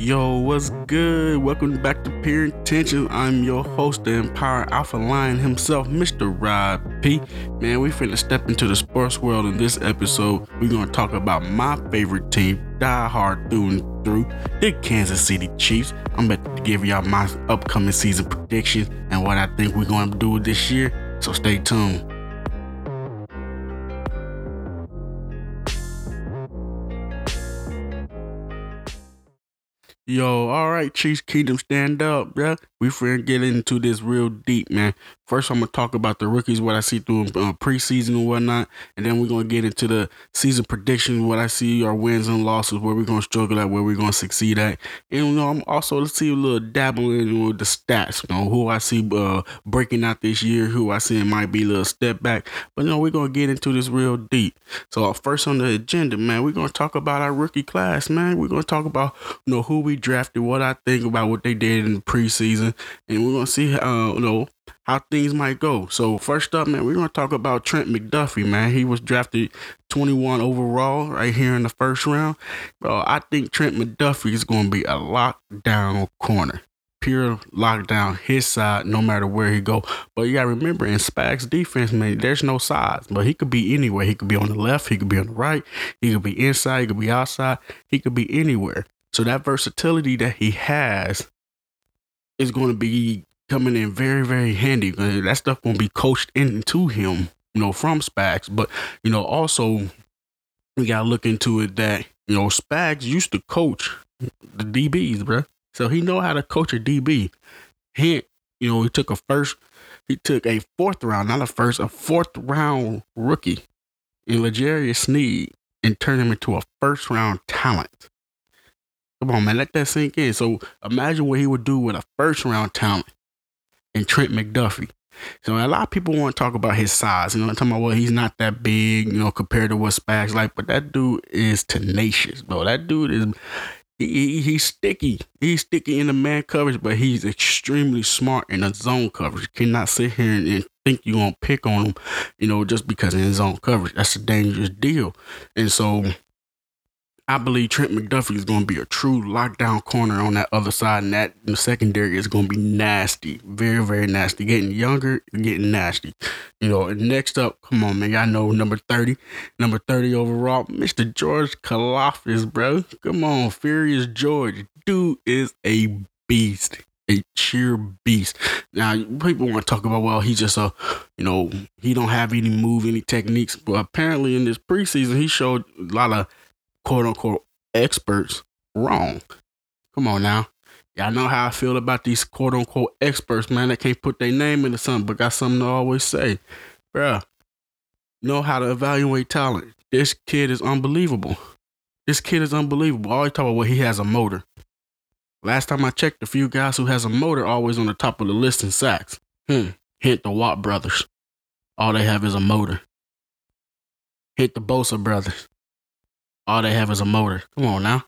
Yo, what's good? Welcome back to Pure Intention. I'm your host, the Empire Alpha Lion himself, Mr. Rob P. Man, we finna step into the sports world in this episode. We're gonna talk about my favorite team, die hard through and through, the Kansas City Chiefs. I'm about to give y'all my upcoming season predictions and what I think we're gonna do this year. So stay tuned. Yo, all right, Chiefs Kingdom, stand up, bruh. We finna get into this real deep, man. First, I'm gonna talk about the rookies, what I see through uh, preseason and whatnot, and then we're gonna get into the season predictions, what I see our wins and losses, where we're gonna struggle at, where we're gonna succeed at, and you know, I'm also let's see a little dabbling with the stats, you know, who I see uh, breaking out this year, who I see might be a little step back, but you know, we're gonna get into this real deep. So, uh, first on the agenda, man, we're gonna talk about our rookie class, man. We're gonna talk about you know who we drafted, what I think about what they did in the preseason, and we're gonna see how you know how things might go. So first up, man, we're gonna talk about Trent McDuffie, man. He was drafted 21 overall right here in the first round. Bro, I think Trent McDuffie is gonna be a lockdown corner. Pure lockdown his side no matter where he go. But you gotta remember in Spags defense, man, there's no sides. But he could be anywhere. He could be on the left, he could be on the right, he could be inside, he could be outside, he could be anywhere. So that versatility that he has is going to be coming in very, very handy. That stuff going to be coached into him, you know, from Spags. But, you know, also we got to look into it that, you know, Spags used to coach the DBs, bro. So he know how to coach a DB. He, you know, he took a first, he took a fourth round, not a first, a fourth round rookie in L'Jarius Sneed and turned him into a first round talent. Come on, man, let that sink in. So imagine what he would do with a first round talent and Trent McDuffie. So a lot of people want to talk about his size. You know, I'm talking about well, he's not that big, you know, compared to what Spags like. But that dude is tenacious, bro. That dude is he, he, he's sticky. He's sticky in the man coverage, but he's extremely smart in the zone coverage. You cannot sit here and, and think you're gonna pick on him, you know, just because in zone coverage. That's a dangerous deal. And so I believe Trent McDuffie is going to be a true lockdown corner on that other side, and that the secondary is going to be nasty, very, very nasty. Getting younger, getting nasty. You know, and next up, come on, man, y'all know number 30, number 30 overall, Mr. George Karlaftis, bro. Come on, Furious George. Dude is a beast. A sheer beast. Now, people want to talk about, well, he's just a, you know, he don't have any move, any techniques. But apparently in this preseason, he showed a lot of quote unquote experts wrong. Come on now. Y'all know how I feel about these quote unquote experts, man, that can't put their name into something but got something to always say. Bruh, know how to evaluate talent. This kid is unbelievable. This kid is unbelievable. I always talk about what he has a motor. Last time I checked, a few guys who has a motor always on the top of the list in sacks. Hmm. Hit the Watt brothers. All they have is a motor. Hit the Bosa brothers all they have is a motor. Come on now.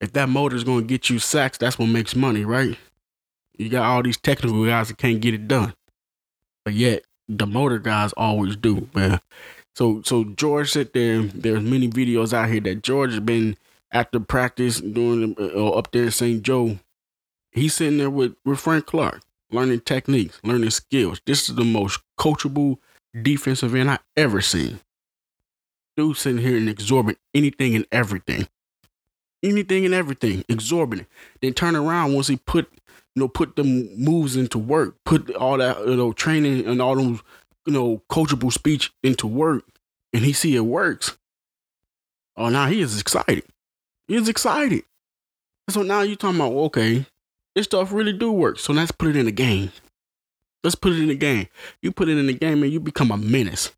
If that motor is going to get you sacks, that's what makes money, right? You got all these technical guys that can't get it done. But yet, the motor guys always do, man. So so George said there there's many videos out here that George has been after practice doing uh, up there in St. Joe. He's sitting there with, with Frank Clark, learning techniques, learning skills. This is the most coachable defensive end I ever seen dude sitting here and absorbing anything and everything. Anything and everything, exorbitant. Then turn around once he put, you know, put them moves into work, put all that, you know, training and all those, you know, coachable speech into work, and he see it works. Oh, now he is excited. He is excited. So now you talking about, okay, this stuff really do work. So let's put it in the game. Let's put it in the game. You put it in the game and you become a menace.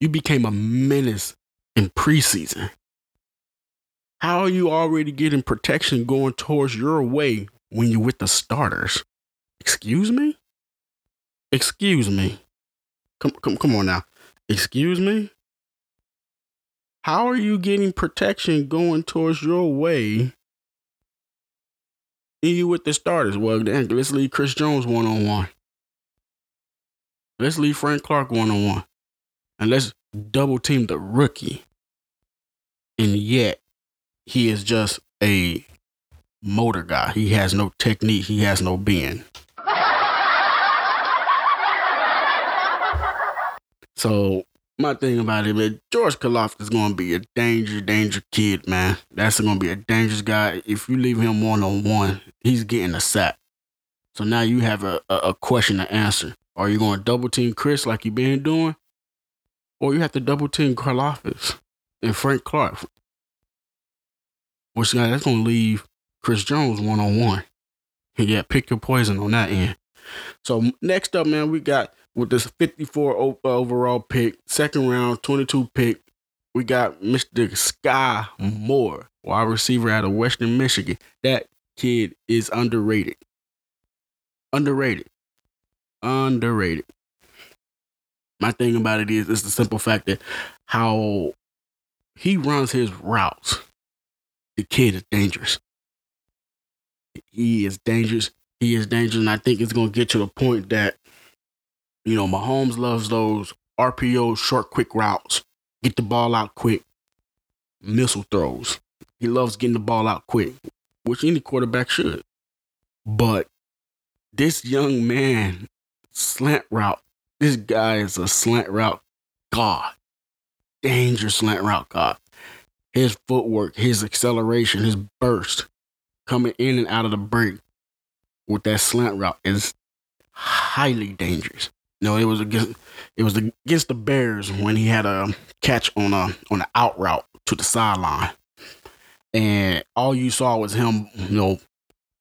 You became a menace in preseason? How are you already getting protection going towards your way when you're with the starters? Excuse me? Excuse me. Come, come, come on now. Excuse me? How are you getting protection going towards your way you with the starters? Well, then let's leave Chris Jones one on one. Let's leave Frank Clark one on one. And let's double team the rookie and yet he is just a motor guy. He has no technique. He has no being. So my thing about it, man, George Karlaftis is gonna be a danger, danger kid, man. That's gonna be a dangerous guy. If you leave him one on one, he's getting a sack. So now you have a, a, a question to answer. Are you going to double team Chris like you've been doing? Or you have to double team Karlaftis and Frank Clark. Which guy that's gonna leave Chris Jones one on one. Yeah, pick your poison on that end. So next up, man, we got with this 54 uh, overall pick, second round, 22 pick, we got Mr. Sky Moore, wide receiver out of Western Michigan. That kid is underrated. Underrated. Underrated. My thing about it is, it's the simple fact that how he runs his routes. The kid is dangerous. He is dangerous. He is dangerous. And I think it's going to get to the point that, you know, Mahomes loves those RPO short, quick routes. Get the ball out quick. Missile throws. He loves getting the ball out quick, which any quarterback should. But this young man, slant route, this guy is a slant route god. Dangerous slant route god. His footwork, his acceleration, his burst coming in and out of the break with that slant route is highly dangerous. You know, it was against it was against the Bears when he had a catch on a on an out route to the sideline, and all you saw was him, you know,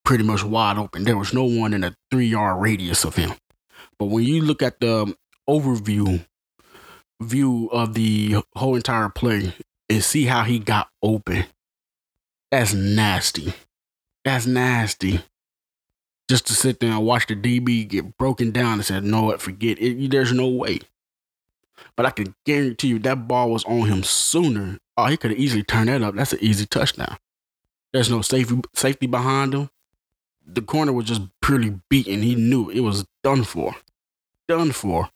pretty much wide open. There was no one in a three yard radius of him. But when you look at the overview view of the whole entire play and see how he got open, that's nasty. That's nasty just to sit there and watch the DB get broken down and said, "No, what? Forget it. There's no way." But I can guarantee you that ball was on him sooner. Oh, he could have easily turned that up. That's an easy touchdown. There's no safety safety behind him. The corner was just purely beaten. He knew it was done for, done for.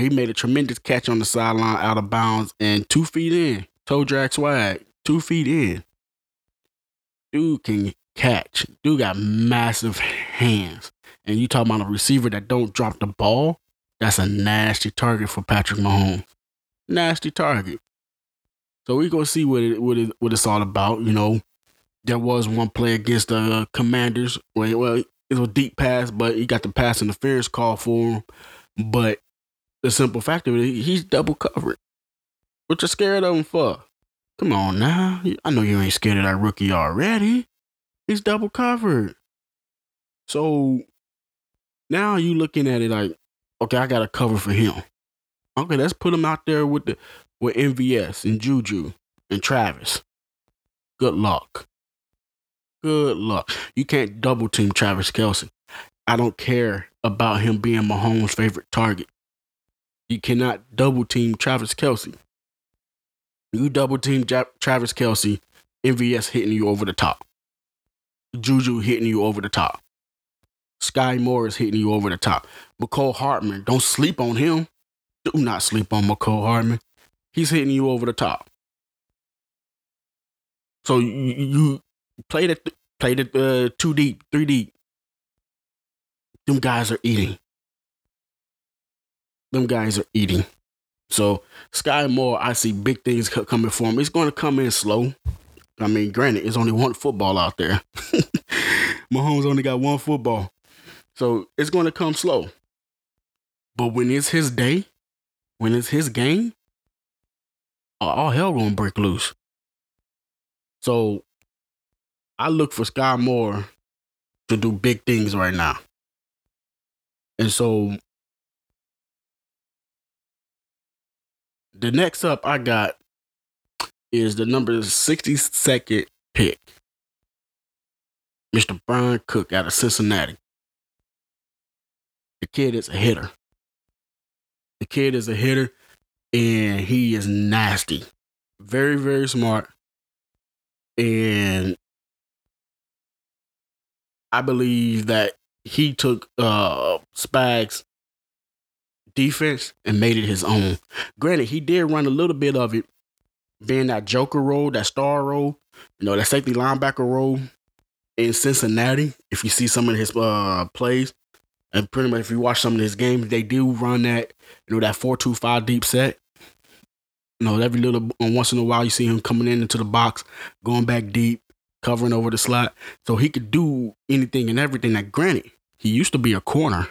He made a tremendous catch on the sideline, out of bounds, and two feet in, toe drag swag, two feet in. Dude can catch. Dude got massive hands. And you talking about a receiver that don't drop the ball? That's a nasty target for Patrick Mahomes. Nasty target. So we gonna see what it, what it, what it's all about. You know, there was one play against the Commanders well it was a deep pass, but he got the pass interference call for him. But the simple fact of it, he's double covered. What you scared of him for? Come on now. I know you ain't scared of that rookie already. He's double covered. So now you looking at it like, okay, I got a cover for him. Okay, let's put him out there with the with MVS and Juju and Travis. Good luck. Good luck. You can't double team Travis Kelce. I don't care about him being Mahomes' favorite target. You cannot double team Travis Kelce. You double team Travis Kelce, MVS hitting you over the top. Juju hitting you over the top. Sky Moore is hitting you over the top. Mecole Hardman, don't sleep on him. Do not sleep on Mecole Hardman. He's hitting you over the top. So you, you played it, played it uh, two deep, three deep. Them guys are eating. Them guys are eating. So Sky Moore, I see big things coming for him. It's going to come in slow. I mean, granted, it's only one football out there. Mahomes only got one football. So it's going to come slow. But when it's his day, when it's his game, all hell going to break loose. So I look for Sky Moore to do big things right now. And so the next up I got is the number 62nd pick. Mr. Bryan Cook out of Cincinnati. The kid is a hitter. The kid is a hitter and he is nasty. Very, very smart. And I believe that he took uh Spags defense and made it his own. Granted, he did run a little bit of it being that Joker role, that star role, you know, that safety linebacker role, in Cincinnati, if you see some of his uh, plays, and pretty much if you watch some of his games, they do run that you know that four two five deep set. You know, every little once in a while you see him coming in into the box, going back deep, covering over the slot. So he could do anything and everything. That granted, he used to be a corner.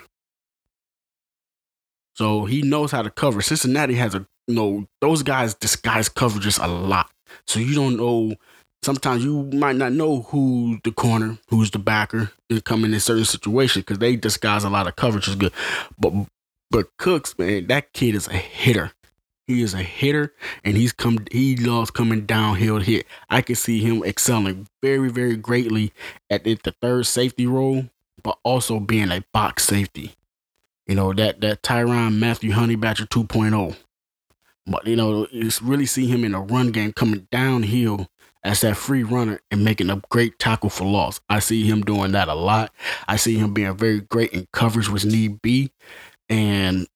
So he knows how to cover. Cincinnati has a you know, those guys disguise coverages a lot. So you don't know sometimes you might not know who's the corner, who's the backer, to come in certain situation because they disguise a lot of coverage is good. But but Cooks, man, that kid is a hitter. He is a hitter, and he's come. He loves coming downhill hit. I can see him excelling very, very greatly at the third safety role, but also being a box safety. You know that that Tyrann Mathieu Honey Badger 2.0. But you know, it's really see him in a run game coming downhill as that free runner and making a great tackle for loss. I see him doing that a lot. I see him being very great in coverage with need be, and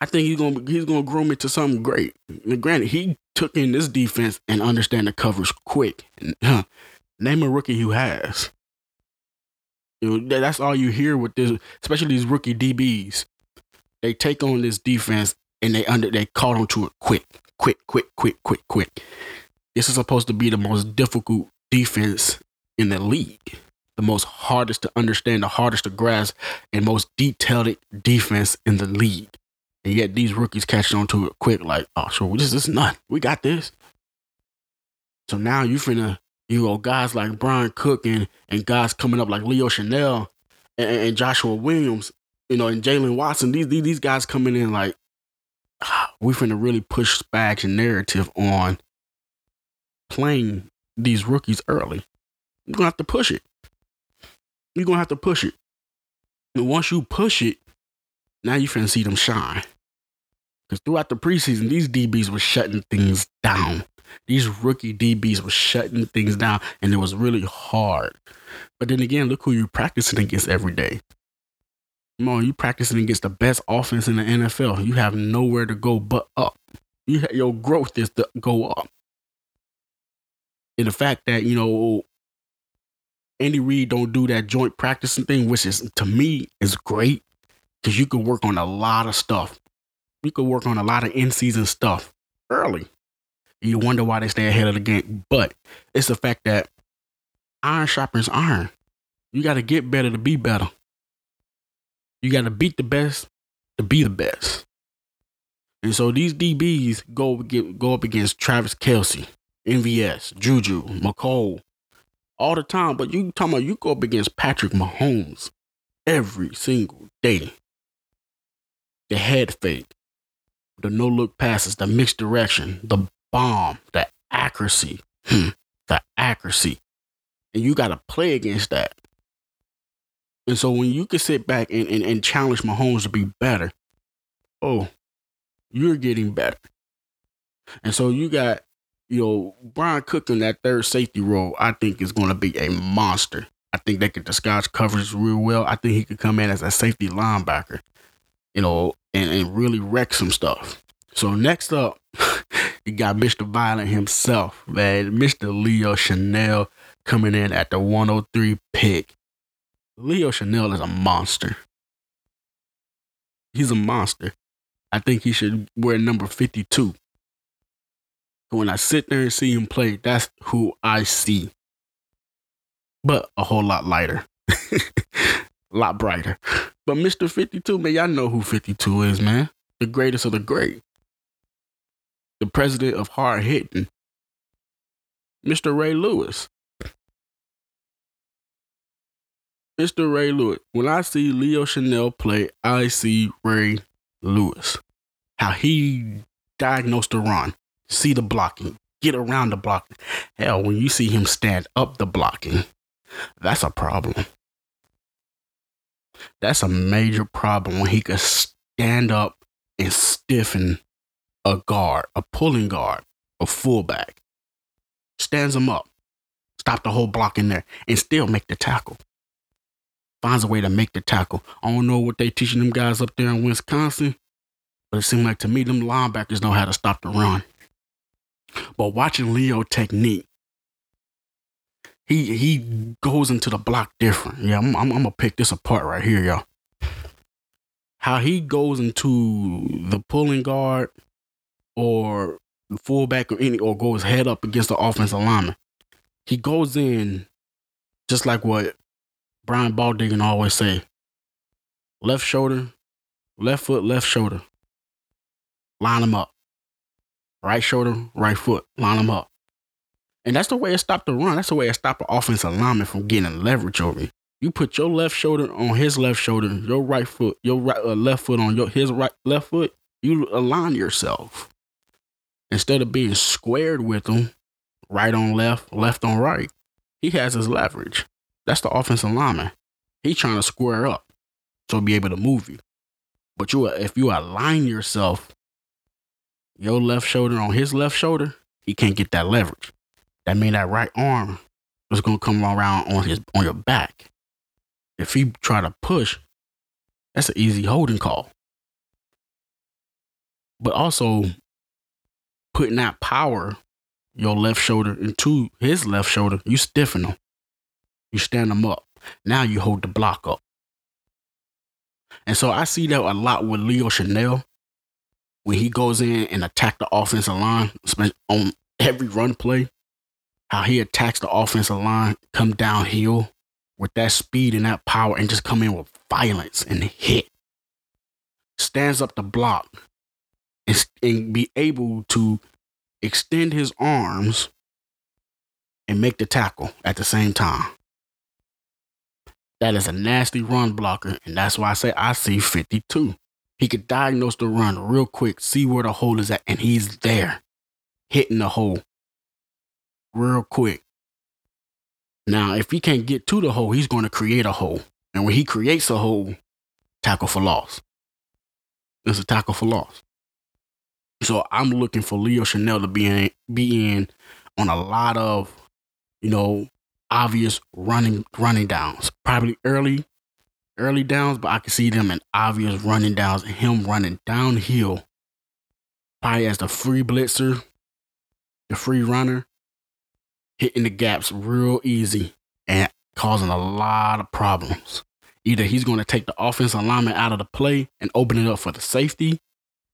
I think he's gonna he's gonna groom it to something great. Now, granted, he took in this defense and understand the coverage quick. And, huh, name a rookie who has. That's all you hear with this, especially these rookie DBs. They take on this defense and they under they caught onto it quick, quick, quick, quick, quick, quick. This is supposed to be the most difficult defense in the league, the most hardest to understand, the hardest to grasp, and most detailed defense in the league. And yet these rookies catch on to it quick, like, oh, sure, this is not. We got this. So now you finna, you know, guys like Bryan Cook and, and guys coming up like Leo Chenal and, and Joshua Williams, you know, and Jaylen Watson, these, these, these guys coming in like, ah, we finna really push Spags and narrative on playing these rookies early. You're gonna have to push it. You're gonna have to push it. And once you push it, now you finna see them shine. Because throughout the preseason, these DBs were shutting things down. These rookie DBs were shutting things down, and it was really hard. But then again, look who you're practicing against every day. On, you practicing against the best offense in the NFL. You have nowhere to go but up. You your growth is to go up and the fact that you know Andy Reid don't do that joint practicing thing, which is to me is great because you can work on a lot of stuff. You can work on a lot of in season stuff early. You wonder why they stay ahead of the game, but it's the fact that iron sharpens iron. You got to get better to be better. You got to beat the best to be the best. And so these DBs go get, go up against Travis Kelce, MVS, Juju, Mecole, all the time. But you talking about you go up against Patrick Mahomes every single day. The head fake, the no look passes, the mixed direction, the bomb, the accuracy, hmm, the accuracy. And you got to play against that. And so when you can sit back and, and, and challenge Mahomes to be better, oh, you're getting better. And so you got you know, Bryan Cook in that third safety role, I think is going to be a monster. I think they could disguise coverage real well. I think he could come in as a safety linebacker, you know, and, and really wreck some stuff. So next up, you got Mr. Violent himself, man, Mr. Leo Chenal coming in at the 103 pick. Leo Chenal is a monster. He's a monster. I think he should wear number 52 when I sit there and see him play, that's who I see. But a whole lot lighter, a lot brighter. But Mr. 52, man, y'all know who 52 is, man. The greatest of the great. The president of hard hitting. Mr. Ray Lewis. Mr. Ray Lewis. When I see Leo Chenal play, I see Ray Lewis. How he diagnosed the run see the blocking, get around the blocking. Hell, when you see him stand up the blocking, that's a problem. That's a major problem when he could stand up and stiffen a guard, a pulling guard, a fullback. Stands him up, stop the whole block in there, and still make the tackle. Finds a way to make the tackle. I don't know what they teaching them guys up there in Wisconsin, but it seemed like to me them linebackers know how to stop the run. But watching Leo technique, he he goes into the block different. Yeah, I'm, I'm, I'm gonna pick this apart right here, y'all. How he goes into the pulling guard or fullback or any or goes head up against the offensive lineman. He goes in just like what Brian Baldinger always say. Left shoulder, left foot, left shoulder. Line them up. Right shoulder, right foot. Line them up. And that's the way it stopped the run. That's the way it stopped the offensive lineman from getting leverage over you. You put your left shoulder on his left shoulder, your right foot, your right uh, left foot on your his right left foot. You align yourself instead of being squared with him, right on left, left on right. He has his leverage. That's the offensive lineman. He's trying to square up to be able to move you. But you, if you align yourself, your left shoulder on his left shoulder, he can't get that leverage that mean that right arm is gonna come around on his on your back. If he try to push, that's an easy holding call. But also putting that power, your left shoulder into his left shoulder, you stiffen him. You stand him up. Now you hold the block up. And so I see that a lot with Leo Chenal when he goes in and attack the offensive line on every run play how he attacks the offensive line, come downhill with that speed and that power, and just come in with violence and hit. Stands up the block and, be able to extend his arms and make the tackle at the same time. That is a nasty run blocker, and that's why I say I see 52. He could diagnose the run real quick, see where the hole is at, and he's there, hitting the hole real quick. Now, if he can't get to the hole, he's going to create a hole. And when he creates a hole, tackle for loss. It's a tackle for loss. So I'm looking for Leo Chenal to be in, be in on a lot of, you know, obvious running running downs. Probably early, early downs, but I can see them in obvious running downs him running downhill. Probably as the free blitzer, the free runner, hitting the gaps real easy and causing a lot of problems. Either he's going to take the offensive alignment out of the play and open it up for the safety,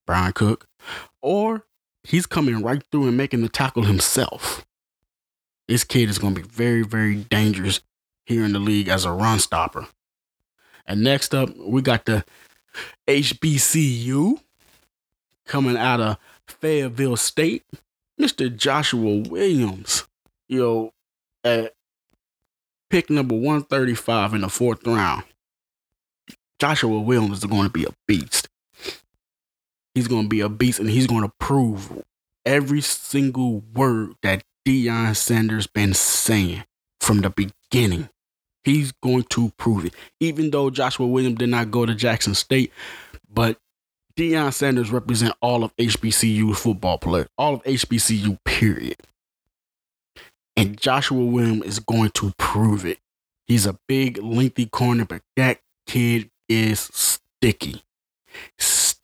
Bryan Cook, or he's coming right through and making the tackle himself. This kid is going to be very, very dangerous here in the league as a run stopper. And next up, we got the HBCU coming out of Fayetteville State, Mr. Joshua Williams you know, at pick number 135 in the fourth round, Joshua Williams is going to be a beast. He's going to be a beast and he's going to prove every single word that Deion Sanders been saying from the beginning. He's going to prove it. Even though Joshua Williams did not go to Jackson State, but Deion Sanders represent all of HBCU football players, all of HBCU period. And Joshua Williams is going to prove it. He's a big, lengthy corner, but that kid is sticky.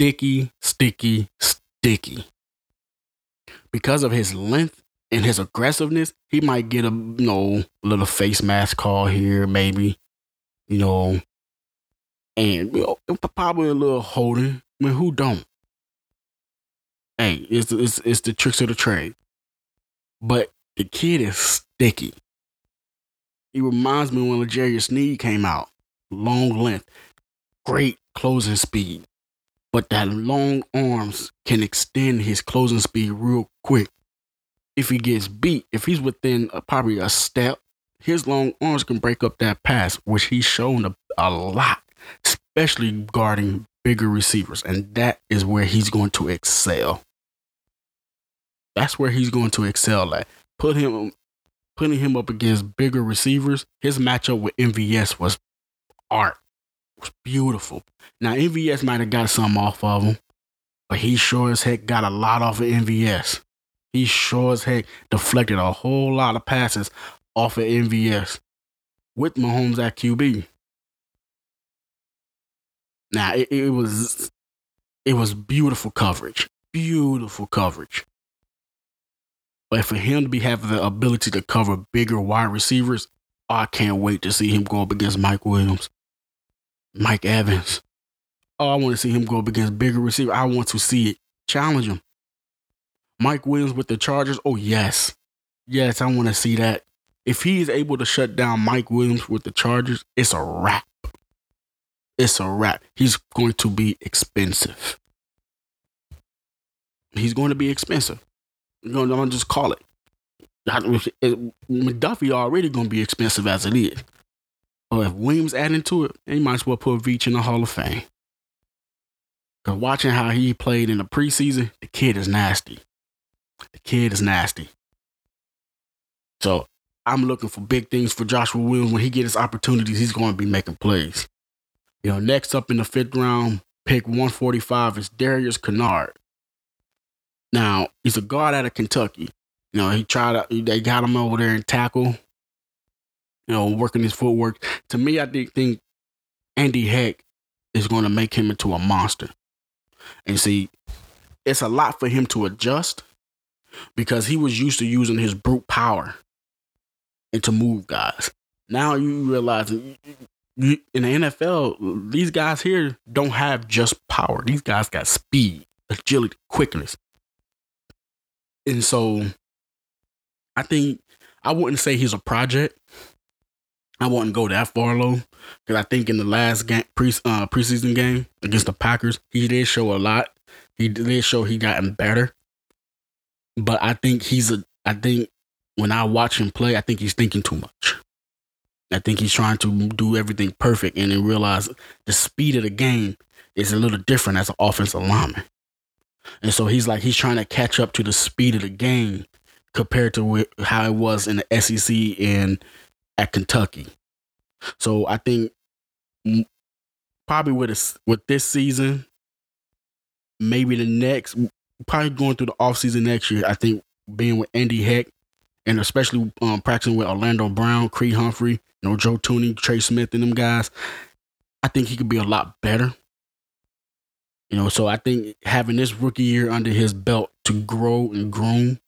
Sticky, sticky, sticky. Because of his length and his aggressiveness, he might get a you know little face mask call here, maybe. You know, and you know, probably a little holding. I mean, who don't? Hey, it's, it's it's the tricks of the trade. But the kid is sticky. He reminds me when L'Jarius Sneed came out. Long length, great closing speed. But that long arms can extend his closing speed real quick. If he gets beat, if he's within a, probably a step, his long arms can break up that pass, which he's shown a, a lot, especially guarding bigger receivers. And that is where he's going to excel. That's where he's going to excel at put him putting him up against bigger receivers, his matchup with MVS was art. Was beautiful. Now MVS might have got some off of him, but he sure as heck got a lot off of MVS. He sure as heck deflected a whole lot of passes off of MVS with Mahomes at QB. Now it, it was it was beautiful coverage. Beautiful coverage. But for him to be having the ability to cover bigger wide receivers, I can't wait to see him go up against Mike Williams, Mike Evans. Oh, I want to see him go up against bigger receivers. I want to see it. Challenge him. Mike Williams with the Chargers. Oh, yes. Yes, I want to see that. If he is able to shut down Mike Williams with the Chargers, it's a wrap. It's a wrap. He's going to be expensive. He's going to be expensive. I'm going to just call it. McDuffie already going to be expensive as it is. But if Williams add into it, he might as well put Veach in the Hall of Fame. Because watching how he played in the preseason, the kid is nasty. The kid is nasty. So I'm looking for big things for Joshua Williams. When he gets his opportunities, he's going to be making plays. You know, next up in the fifth round, pick 145 is Darius Kinnard. Now, he's a guard out of Kentucky. You know, he tried to, they got him over there in tackle, you know, working his footwork. To me, I did think Andy Heck is going to make him into a monster. And see, it's a lot for him to adjust because he was used to using his brute power and to move guys. Now you realize in the NFL, these guys here don't have just power. These guys got speed, agility, quickness. And so I think I wouldn't say he's a project. I wouldn't go that far low because I think in the last game, pre uh, preseason game against the Packers, he did show a lot. He did show he gotten better, but I think he's a. I think when I watch him play, I think he's thinking too much. I think he's trying to do everything perfect and then realize the speed of the game is a little different as an offensive lineman. And so he's like he's trying to catch up to the speed of the game compared to how it was in the SEC and at Kentucky. So I think probably with with this season, maybe the next, probably going through the offseason next year. I think being with Andy Heck and especially um, practicing with Orlando Brown, Creed Humphrey, you know Joe Thuney, Trey Smith, and them guys, I think he could be a lot better. You know, so I think having this rookie year under his belt to grow and groom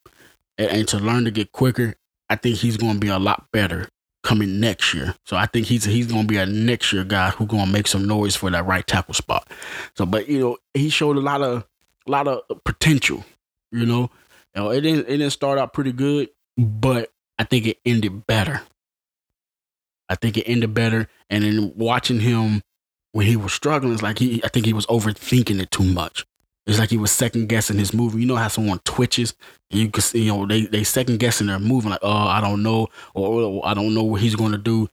and, and to learn to get quicker, I think he's going to be a lot better coming next year. So I think he's he's to be a next year guy who's to make some noise for that right tackle spot. So, but you know, he showed a lot of a lot of potential. You know, you know, it didn't it didn't start out pretty good, but I think it ended better. I think it ended better, and then watching him when he was struggling, it's like he I think he was overthinking it too much. It's like he was second guessing his move. You know how someone twitches and you can see, you know, they, they second guessing their move, like, oh, I don't know, or, or I don't know what he's going to do.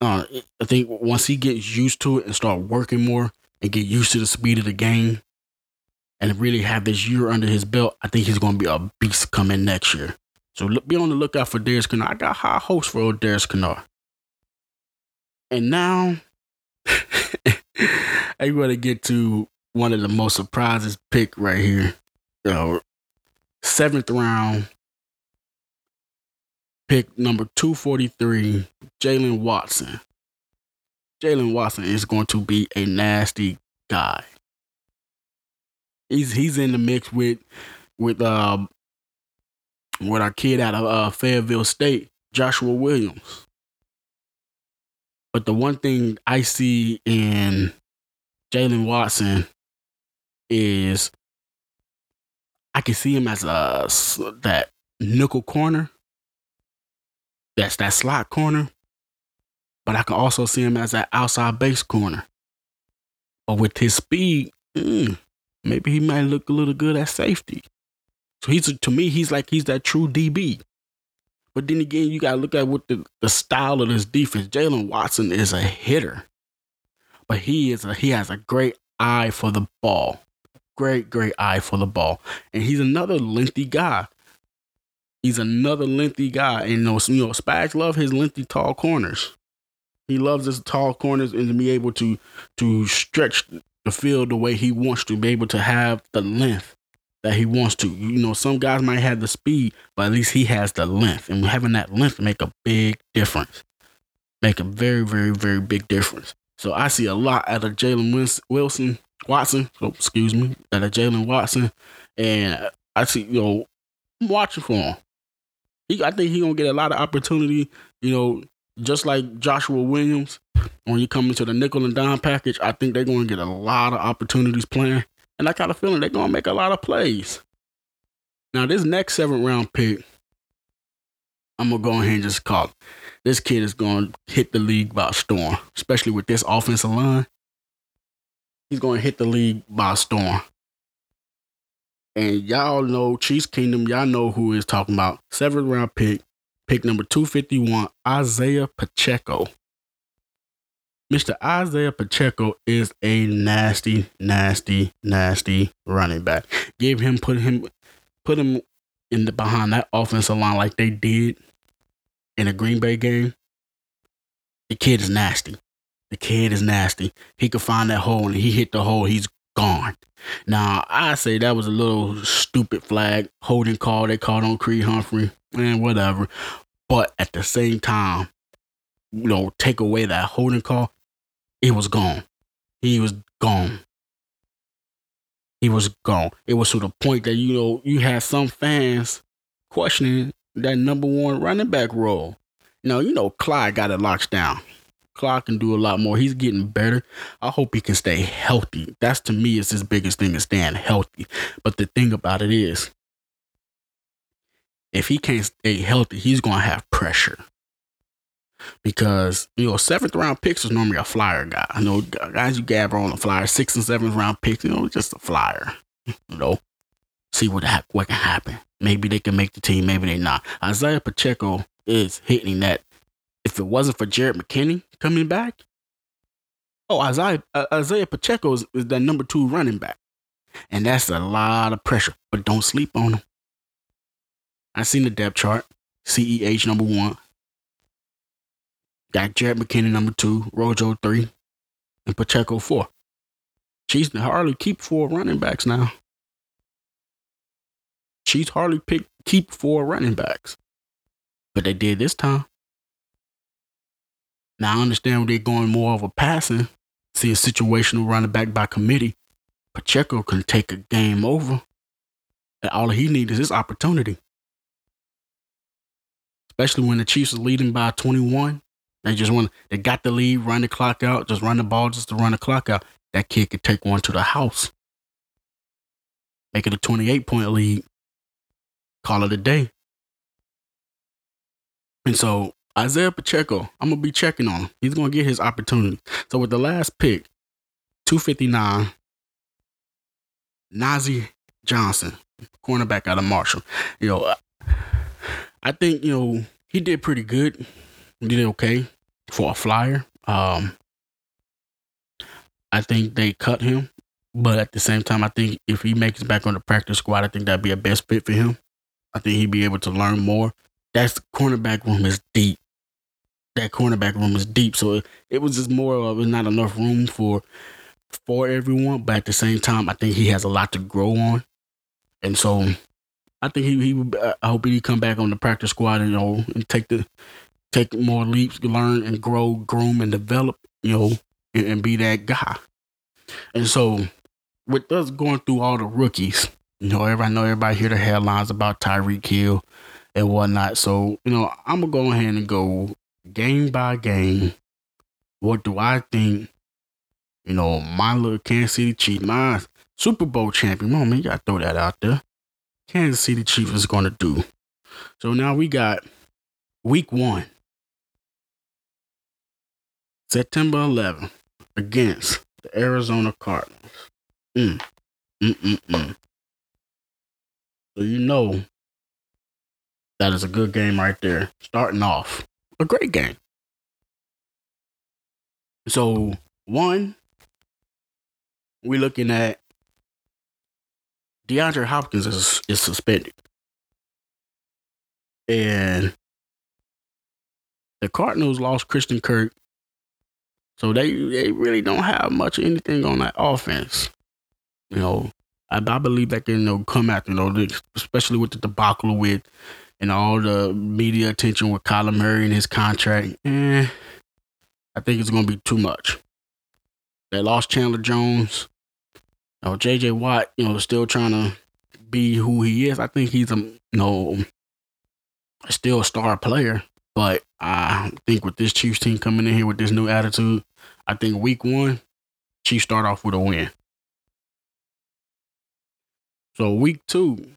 Uh, I think once he gets used to it and start working more and get used to the speed of the game and really have this year under his belt, I think he's going to be a beast coming next year. So look, be on the lookout for Darius Kinnard. I got high hopes for old Darius Kinnard. And now I'm going to get to one of the most surprises pick right here. You know, seventh round pick number 243, Jaylen Watson. Jaylen Watson is going to be a nasty guy. He's he's in the mix with with um with our kid out of uh, Fayetteville State, Joshua Williams. But the one thing I see in Jaylen Watson is I can see him as a that nickel corner. That's that slot corner. But I can also see him as that outside base corner. But with his speed, mm, maybe he might look a little good at safety. So he's to me, he's like he's that true DB. But then again, you gotta look at what the, the style of this defense. Jaylen Watson is a hitter. But he is a he has a great eye for the ball great, great eye for the ball. And he's another lengthy guy. He's another lengthy guy. And you know, you know Spags love his lengthy, tall corners. He loves his tall corners and to be able to to stretch the field the way he wants to, be able to have the length that he wants to. You know, some guys might have the speed, but at least he has the length. And having that length make a big difference. Make a very, very, very big difference. So I see a lot out of Jalen Wilson Watson, oh, excuse me, that a Jaylen Watson, and I see you know I'm watching for him. He, I think he gonna get a lot of opportunity. You know, just like Joshua Williams, when you come into the nickel and dime package, I think they're gonna get a lot of opportunities playing, and I got a feeling they're gonna make a lot of plays. Now, this next seventh round pick, I'm gonna go ahead and just call. This kid is gonna hit the league by storm, especially with this offensive line. He's gonna hit the league by storm. And y'all know Chiefs Kingdom, y'all know who is talking about. Seventh round pick, pick number 251, Isaiah Pacheco. Mr. Isaiah Pacheco is a nasty, nasty, nasty running back. Give him, put him, put him in the behind that offensive line like they did in a Green Bay game. The kid is nasty. The kid is nasty. He could find that hole and he hit the hole. He's gone. Now I say that was a little stupid flag holding call they called on Creed Humphrey and whatever. But at the same time, you know, take away that holding call, it was gone. He was gone. He was gone. It was to the point that you know you had some fans questioning that number one running back role. Now you know Clyde got it locked down. Clyde can do a lot more. He's getting better. I hope he can stay healthy. That's to me is his biggest thing is staying healthy. But the thing about it is, if he can't stay healthy, he's gonna have pressure. Because you know, seventh round picks is normally a flyer guy. I know, guys you gather on the flyer, sixth and seventh round picks, you know, just a flyer. You know, see what what can happen. Maybe they can make the team, maybe they not. Isaiah Pacheco is hitting that. If it wasn't for Jerick McKinnon coming back, oh Isaiah uh, Isaiah Pacheco is, is that number two running back, and that's a lot of pressure. But don't sleep on him. I seen the depth chart. CEH number one. Got Jerick McKinnon number two, Rojo three, and Pacheco four. Chiefs hardly keep four running backs now. Chiefs hardly pick keep four running backs, but they did this time. Now I understand they're going more of a passing, see a situational running back by committee. Pacheco can take a game over, and all he needs is his opportunity. Especially when the Chiefs are leading by 21. They just want they got the lead, run the clock out, just run the ball just to run the clock out. That kid could take one to the house. Make it a 28 point lead call it a day. And so Isaiah Pacheco, I'm gonna be checking on him. He's gonna get his opportunity. So with the last pick, 259, Nazeeh Johnson, cornerback out of Marshall. You know, I think you know he did pretty good. He did okay for a flyer. Um, I think they cut him, but at the same time, I think if he makes back on the practice squad, I think that'd be a best fit for him. I think he'd be able to learn more. That's cornerback room is deep. That cornerback room is deep. So it, it was just more of not enough room for for everyone. But at the same time, I think he has a lot to grow on. And so I think he he would, I hope he come back on the practice squad and you know and take the take more leaps, learn and grow, groom and develop, you know, and, and be that guy. And so with us going through all the rookies, you know, everybody know everybody hear the headlines about Tyreek Hill and whatnot. So, you know, I'm gonna go ahead and go game by game. What do I think? You know, my little Kansas City Chiefs, my Super Bowl champion. Man, you gotta throw that out there. Kansas City Chiefs is gonna do. So now we got week one. September 11th against the Arizona Cardinals. Mm, mm, mm, mm. So you know that is a good game right there. Starting off, a great game. So one, we're looking at DeAndre Hopkins is, is suspended. And the Cardinals lost Christian Kirk. So they they really don't have much of anything on that offense. You know, I, I believe that can you know, come after, you know, especially with the debacle with and all the media attention with Kyler Murray and his contract. Eh, I think it's going to be too much. They lost Chandler Jones. Know, JJ Watt, you know, still trying to be who he is. I think he's a you know still a star player, but I think with this Chiefs team coming in here with this new attitude, I think week one, Chiefs start off with a win. So week two,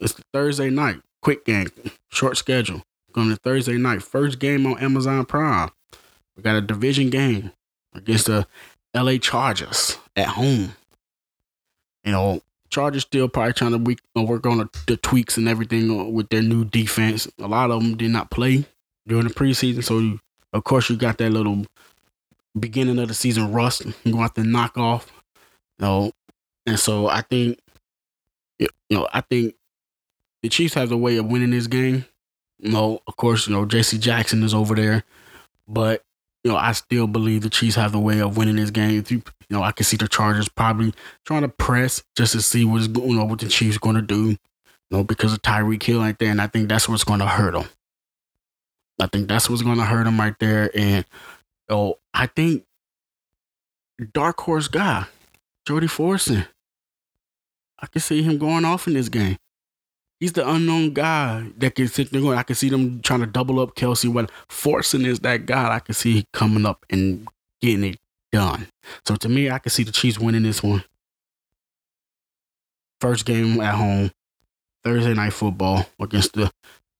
it's Thursday night, quick game, short schedule. Going to Thursday night, first game on Amazon Prime. We got a division game against the LA Chargers at home. You know, Chargers still probably trying to uh, work on the, the, tweaks and everything with their new defense. A lot of them did not play during the preseason, so you, of course you got that little beginning of the season rust. You to have to knock off. You know, and so I think, you know, I think the Chiefs have a way of winning this game. You know, of course, you know J.C. Jackson is over there, but you know, I still believe the Chiefs have the way of winning this game. If You, know, I can see the Chargers probably trying to press just to see what's going on, what the Chiefs going to do. You know, because of Tyreek Hill right there, and I think that's what's going to hurt them. I think that's what's going to hurt them right there, and oh, I think dark horse guy, Jody Fortson. I can see him going off in this game he's the unknown guy that can sit there going. I can see them trying to double up Kelce When Fortson is that guy, I can see coming up and getting it done. So to me, I can see the Chiefs winning this one. First game at home, Thursday night football against the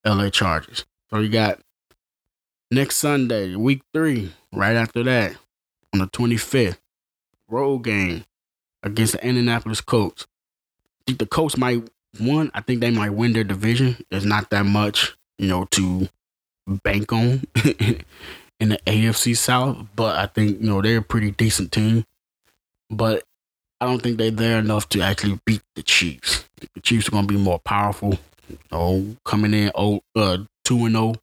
LA Chargers. So you got next Sunday, week three, right after that, on the 25th, road game against the Indianapolis Colts. I think the Colts might one, I think they might win their division. There's not that much, you know, to bank on in the AFC South, but I think, you know, they're a pretty decent team. But I don't think they're there enough to actually beat the Chiefs. The Chiefs are going to be more powerful. You know, coming in oh, uh, 2 and 0.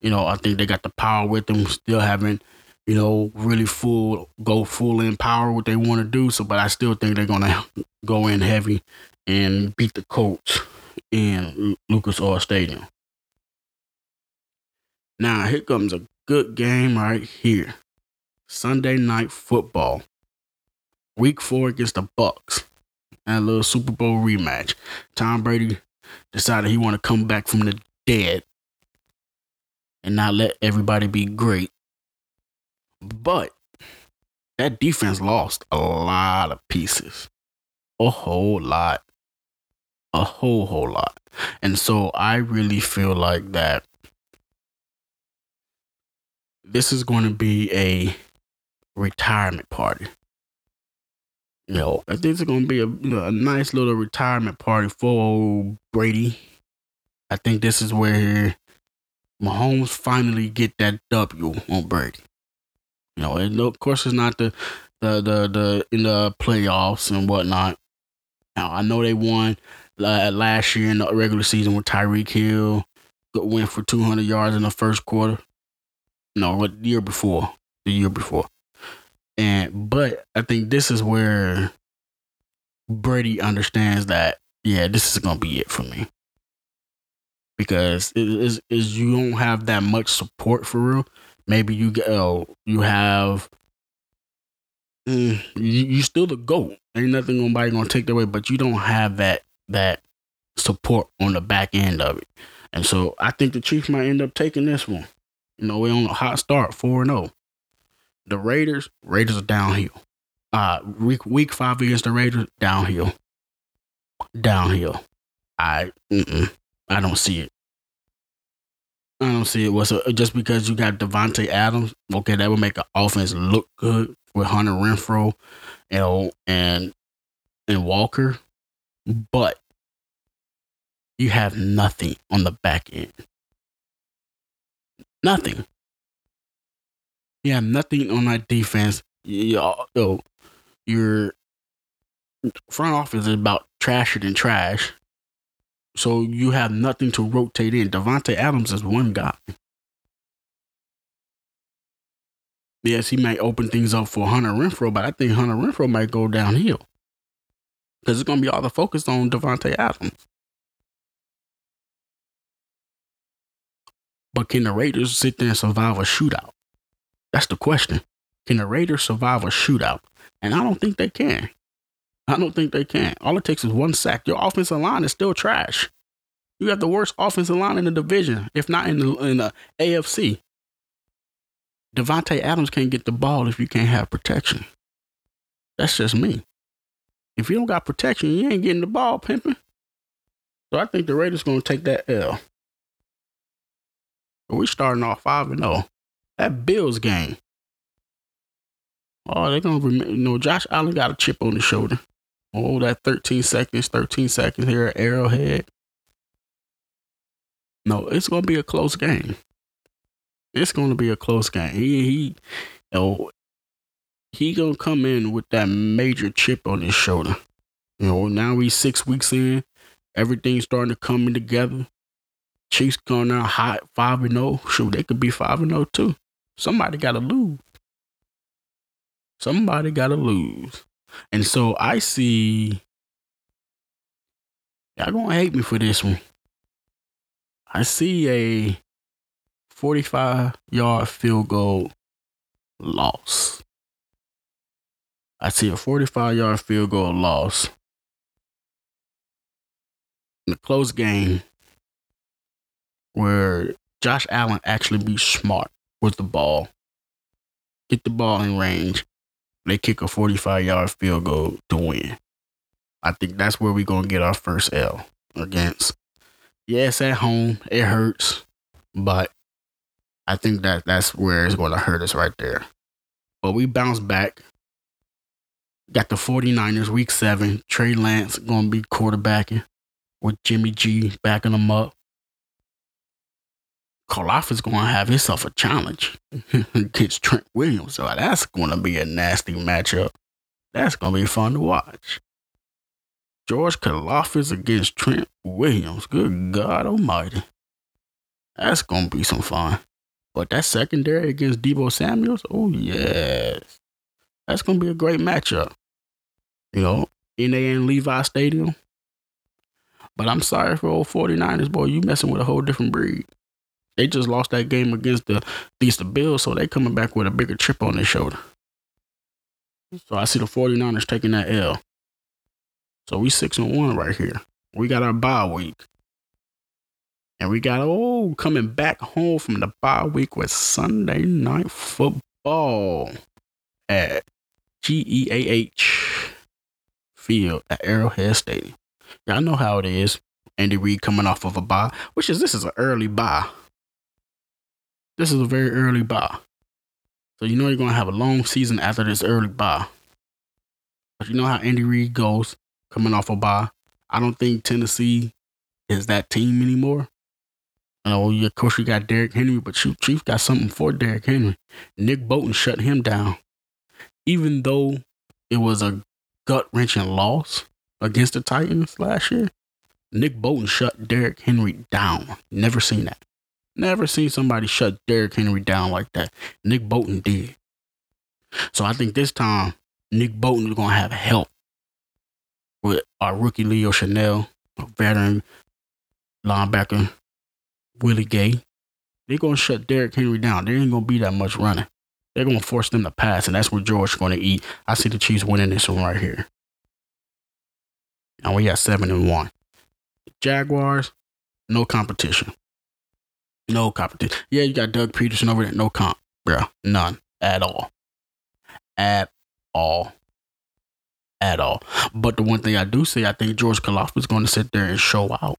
You know, I think they got the power with them, still haven't, you know, really full, go full in power what they want to do. So, but I still think they're going to go in heavy and beat the Colts in Lucas Oil Stadium. Now here comes a good game right here. Sunday night football. Week four against the Bucs. A little Super Bowl rematch. Tom Brady decided he want to come back from the dead and not let everybody be great. But that defense lost a lot of pieces. A whole lot a whole whole lot. And so I really feel like that this is going to be a retirement party. You know, I think it's going to be a, a nice little retirement party for old Brady. I think this is where Mahomes finally get that W on Brady. You know, and of course it's not the the the the in the playoffs and whatnot. Now I know they won uh, last year in the regular season with Tyreek Hill went for 200 yards in the first quarter. No, what the year before? The year before. And but I think this is where Brady understands that yeah, this is gonna be it for me because it is is you don't have that much support for real. Maybe you get oh, you have mm, you, you still the goat. Ain't nothing nobody gonna take that away, but you don't have that that support on the back end of it. And so I think the Chiefs might end up taking this one. You know, we're on a hot start, 4 0. The Raiders, Raiders are downhill. Uh week week five against the Raiders, downhill. Downhill. I I don't see it. I don't see it. What's just because you got Davante Adams, okay, that would make an offense look good with Hunter Renfrow, you know, and and Walker. But you have nothing on the back end. Nothing. You have nothing on that defense. Yo, yo, your front office is about trasher than trash. So you have nothing to rotate in. Davante Adams is one guy. Yes, he might open things up for Hunter Renfrow, but I think Hunter Renfrow might go downhill because it's going to be all the focus on Davante Adams. But can the Raiders sit there and survive a shootout? That's the question. Can the Raiders survive a shootout? And I don't think they can. I don't think they can. All it takes is one sack. Your offensive line is still trash. You have the worst offensive line in the division, if not in the in the AFC. Davante Adams can't get the ball if you can't have protection. That's just me. If you don't got protection, you ain't getting the ball, pimping. So I think the Raiders gonna take that L. We starting off five and zero. That Bills game. Oh, they're gonna remember. You know, Josh Allen got a chip on his shoulder. Oh, that 13 seconds, 13 seconds here at Arrowhead. No, it's gonna be a close game. It's gonna be a close game. He he he gonna come in with that major chip on his shoulder. You know, now he's six weeks in. Everything's starting to come together. Chiefs going out hot, five and zero. Shoot, they could be five and zero too. Somebody got to lose. Somebody got to lose. And so I see. Y'all gonna hate me for this one. I see a 45 yard field goal loss. I see a 45 yard field goal loss. In a close game where Josh Allen actually be smart with the ball, get the ball in range, they kick a 45 yard field goal to win. I think that's where we're going to get our first L against. Yes, at home, it hurts, but I think that that's where it's going to hurt us right there. But we bounce back. Got the 49ers week seven. Trey Lance going to be quarterbacking with Jimmy G backing him up. Karlaftis going to have himself a challenge against Trent Williams. So that's going to be a nasty matchup. That's going to be fun to watch. George Karlaftis against Trent Williams. Good God Almighty. That's going to be some fun. But that secondary against Deebo Samuels, oh, yes. That's going to be a great matchup. You know, in and Levi Stadium. But I'm sorry for old 49ers, boy. You messing with a whole different breed. They just lost that game against the against the Bills, so they coming back with a bigger chip on their shoulder. So I see the 49ers taking that L. So we six and one right here. We got our bye week. And we got oh coming back home from the bye week with Sunday night football at GEHA Field at Arrowhead Stadium. Y'all know how it is. Andy Reid coming off of a bye, which is this is an early bye. This is a very early bye. So you know you're gonna have a long season after this early bye. But you know how Andy Reid goes coming off a bye. I don't think Tennessee is that team anymore. Oh, yeah, of course you got Derrick Henry, but shoot, Chief got something for Derrick Henry. Nick Bolton shut him down. Even though it was a gut wrenching loss against the Titans last year, Nick Bolton shut Derrick Henry down. Never seen that. Never seen somebody shut Derrick Henry down like that. Nick Bolton did. So I think this time Nick Bolton is gonna have help with our rookie Leo Chenal, veteran linebacker Willie Gay. They're gonna shut Derrick Henry down. There ain't gonna be that much running. They're gonna force them to pass, and that's where George's gonna eat. I see the Chiefs winning this one right here. And we got seven and one. Jaguars, no competition. No competition. Yeah, you got Doug Pederson over there. No comp, bro. None at all. At all. At all. But the one thing I do see, I think George Karlaftis is going to sit there and show out.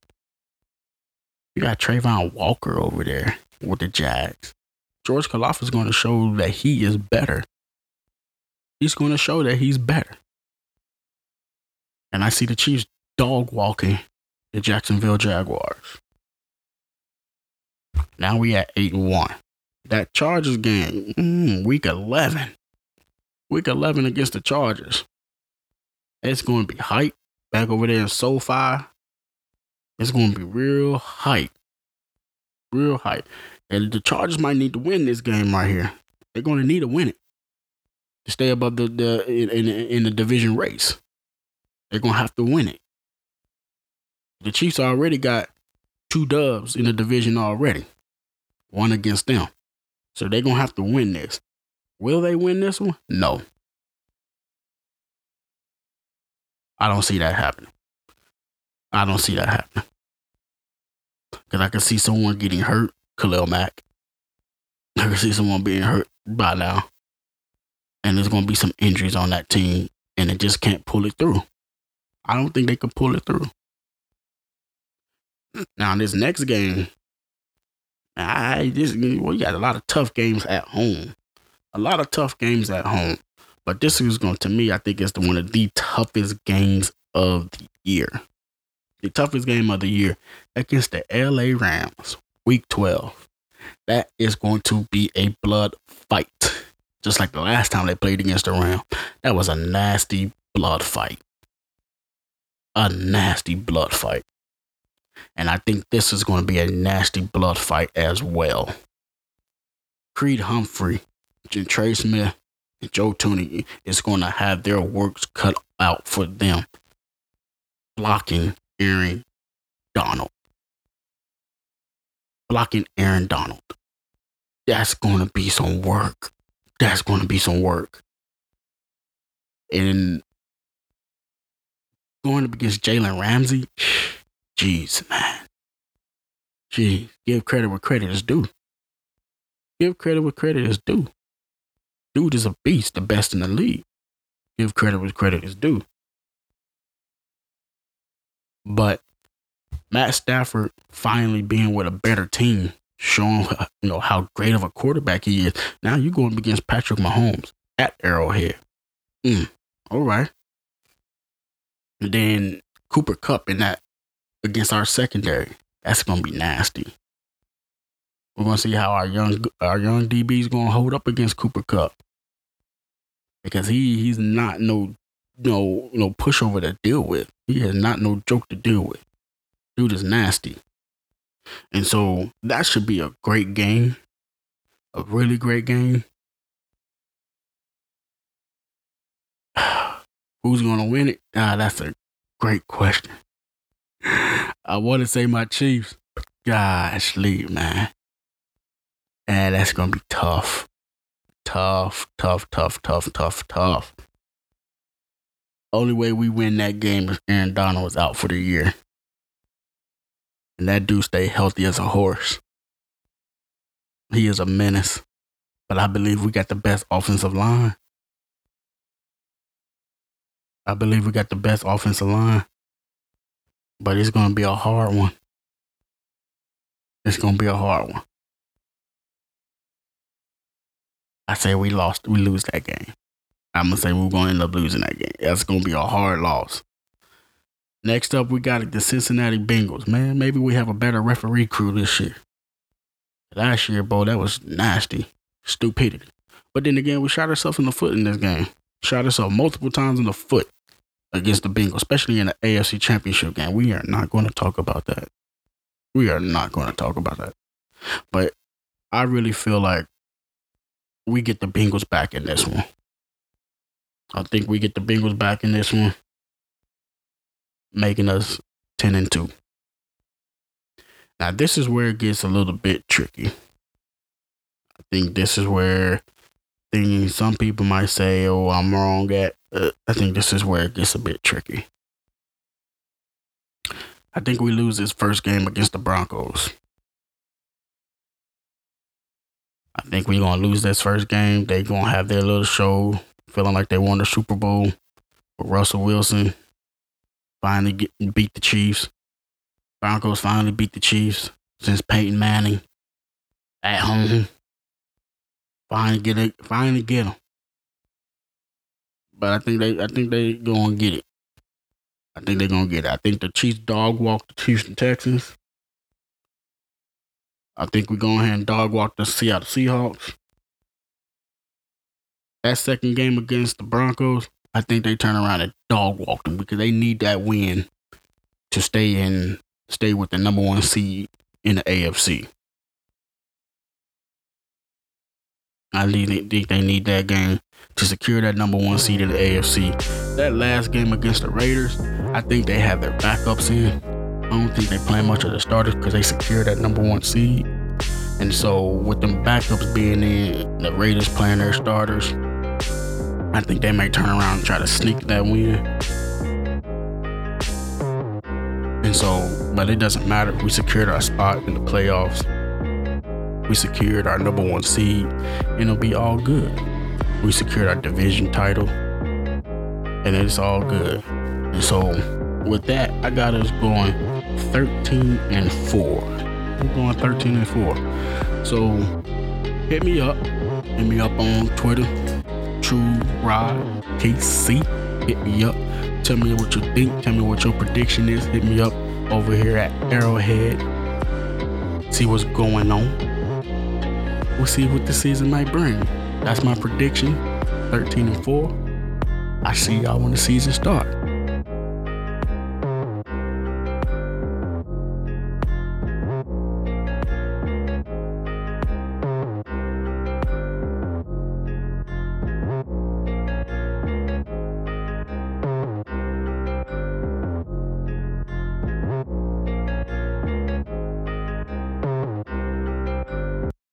You got Travon Walker over there with the Jags. George Karlaftis is going to show that he is better. He's going to show that he's better. And I see the Chiefs dog walking the Jacksonville Jaguars. Now we at eight and one. That Chargers game, mm, week eleven, week eleven against the Chargers. It's going to be hype back over there in SoFi. It's going to be real hype, real hype. And the Chargers might need to win this game right here. They're going to need to win it to stay above the, the in, in, the division race. They're going to have to win it. The Chiefs already got two dubs in the division already one against them. So they're going to have to win this. Will they win this one? No. I don't see that happening. I don't see that happening. Because I can see someone getting hurt, Khalil Mack. I can see someone being hurt by now. And there's going to be some injuries on that team, and it just can't pull it through. I don't think they can pull it through. Now, this next game, I this well, you got a lot of tough games at home. A lot of tough games at home. But this is going to me, I think it's one of the toughest games of the year. The toughest game of the year against the LA Rams, week 12. That is going to be a blood fight. Just like the last time they played against the Rams. That was a nasty blood fight. A nasty blood fight. And I think this is going to be a nasty blood fight as well. Creed Humphrey, Trey Smith, and Joe Thuney is going to have their works cut out for them blocking Aaron Donald. Blocking Aaron Donald. That's going to be some work. That's going to be some work. And going up against Jalen Ramsey, jeez, man. Gee, give credit where credit is due. Give credit where credit is due. Dude is a beast, the best in the league. Give credit where credit is due. But Matt Stafford finally being with a better team, showing you know how great of a quarterback he is. Now you're going against Patrick Mahomes at Arrowhead. Mm, all right. Then Cooper Kupp in that against our secondary. That's gonna be nasty. We're gonna see how our young our young DB is gonna hold up against Cooper Kupp because he he's not no no no pushover to deal with. He is not no joke to deal with. Dude is nasty, and so that should be a great game, a really great game. Who's gonna win it? Ah, that's a great question. I want to say my Chiefs. Gosh, leave man. And that's gonna be tough tough, tough, tough, tough, tough, tough. Only way we win that game is Aaron Donald was out for the year. And that dude stay healthy as a horse. He is a menace. But I believe we got the best offensive line. I believe we got the best offensive line. But it's going to be a hard one. It's going to be a hard one. I say we lost, we lose that game. I'm gonna say we're gonna end up losing that game. That's gonna be a hard loss. Next up, we got the Cincinnati Bengals. Man, maybe we have a better referee crew this year. Last year, bro, that was nasty, stupidity. But then again, we shot ourselves in the foot in this game. Shot ourselves multiple times in the foot against the Bengals, especially in the AFC Championship game. We are not going to talk about that. We are not going to talk about that. But I really feel like we get the Bengals back in this one. I think we get the Bengals back in this one, making us 10 and 2. Now, this is where it gets a little bit tricky. I think this is where things some people might say, oh, I'm wrong at. Uh, I think this is where it gets a bit tricky. I think we lose this first game against the Broncos. I think we're gonna lose this first game. They're gonna have their little show, feeling like they won the Super Bowl. With Russell Wilson finally get, beat the Chiefs. Broncos finally beat the Chiefs since Peyton Manning at home. Finally get it. Finally get them. But I think they. I think they gonna get it. I think they're gonna get it. I think the Chiefs dog walked the Houston Texans. I think we're going ahead and dog walk the Seattle Seahawks. That second game against the Broncos, I think they turn around and dog walk them because they need that win to stay in, stay with the number one seed in the AFC. I think they need that game to secure that number one seed in the AFC. That last game against the Raiders, I think they have their backups in. I don't think they play much of the starters because they secured that number one seed. And so with them backups being in, the Raiders playing their starters, I think they may turn around and try to sneak that win. And so, but it doesn't matter. We secured our spot in the playoffs. We secured our number one seed, and it'll be all good. We secured our division title, and it's all good. And so, with that, I got us going 13 and 4. We're going 13 and 4. So, hit me up. Hit me up on Twitter, True Rod KC. Hit me up. Tell me what you think. Tell me what your prediction is. Hit me up over here at Arrowhead. See what's going on. We'll see what the season might bring. That's my prediction. 13 and 4. I see y'all when the season starts.